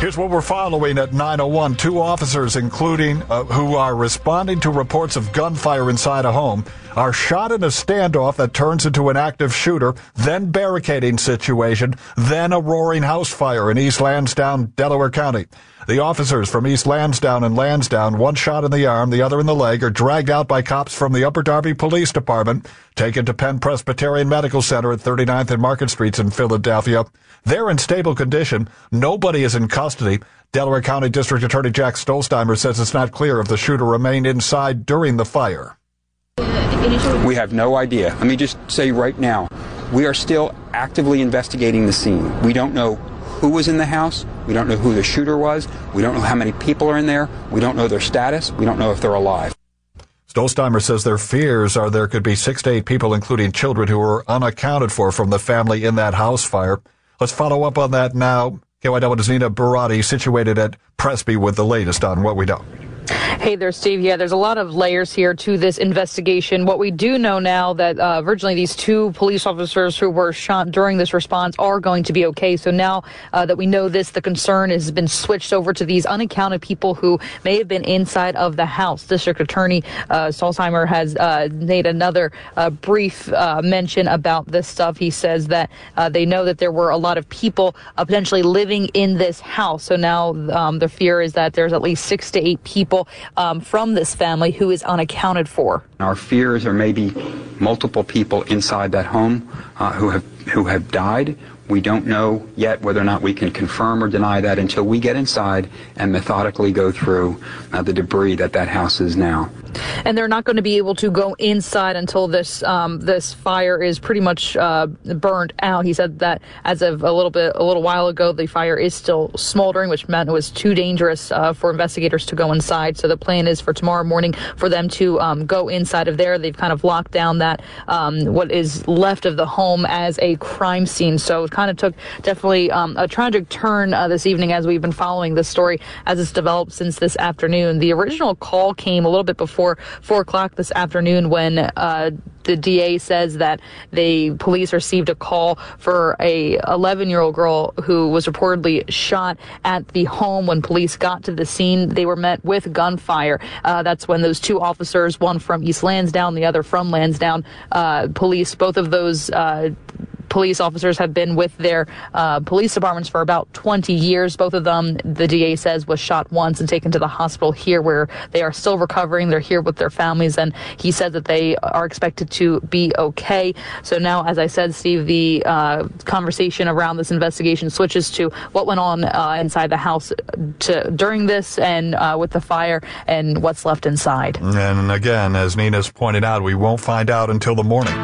Here's what we're following at 901. Two officers, including uh, who are responding to reports of gunfire inside a home, are shot in a standoff that turns into an active shooter, then barricading situation, then a roaring house fire in East Lansdowne, Delaware County. The officers from East Lansdowne and Lansdowne, one shot in the arm, the other in the leg, are dragged out by cops from the Upper Darby Police Department, taken to Penn Presbyterian Medical Center at 39th and Market Streets in Philadelphia. They're in stable condition. Nobody is in custody. Delaware County District Attorney Jack Stollsteimer says it's not clear if the shooter remained inside during the fire. We have no idea. Let me just say right now, we are still actively investigating the scene. We don't know who was in the house. We don't know who the shooter was. We don't know how many people are in there. We don't know their status. We don't know if they're alive. Stollsteimer says their fears are there could be six to eight people, including children, who were unaccounted for from the family in that house fire. Let's follow up on that now. KYW Zena Barati, situated at Presby, with the latest on what we know. Hey there, Steve. Yeah, there's a lot of layers here to this investigation. What we do know now that uh, originally these two police officers who were shot during this response are going to be okay. So now uh, that we know this, the concern has been switched over to these unaccounted people who may have been inside of the house. District Attorney uh, has uh, made another uh, brief uh, mention about this stuff. He says that uh, they know that there were a lot of people potentially living in this house. So now um, the fear is that there's at least six to eight people um, from this family who is unaccounted for. Our fears are maybe multiple people inside that home uh, who have who have died. We don't know yet whether or not we can confirm or deny that until we get inside and methodically go through uh, the debris that that house is now and they're not going to be able to go inside until this um, this fire is pretty much uh, out. He said that as of a little bit a little while ago, the fire is still smoldering, which meant it was too dangerous uh, for investigators to go inside. So the plan is for tomorrow morning for them to um, go inside of there. They've kind of locked down that um, what is left of the home as a crime scene. So kind of took definitely um, a tragic turn uh, this evening as we've been following this story as it's developed since this afternoon. The original call came a little bit before four o'clock this afternoon when uh, the DA says that the police received a call for a 11 year old girl who was reportedly shot at the home. When police got to the scene, they were met with gunfire. Uh, that's when those two officers, one from East Lansdowne, the other from Lansdowne, uh, police, both of those uh, police officers have been with their uh, police departments for about 20 years. Both of them, the DA says, was shot once and taken to the hospital here where they are still recovering. They're here with their families, and he said that they are expected to be okay. So now, as I said, Steve, the uh, conversation around this investigation switches to what went on uh, inside the house to, during this and uh, with the fire and what's left inside. And again, as Nina's pointed out, we won't find out until the morning.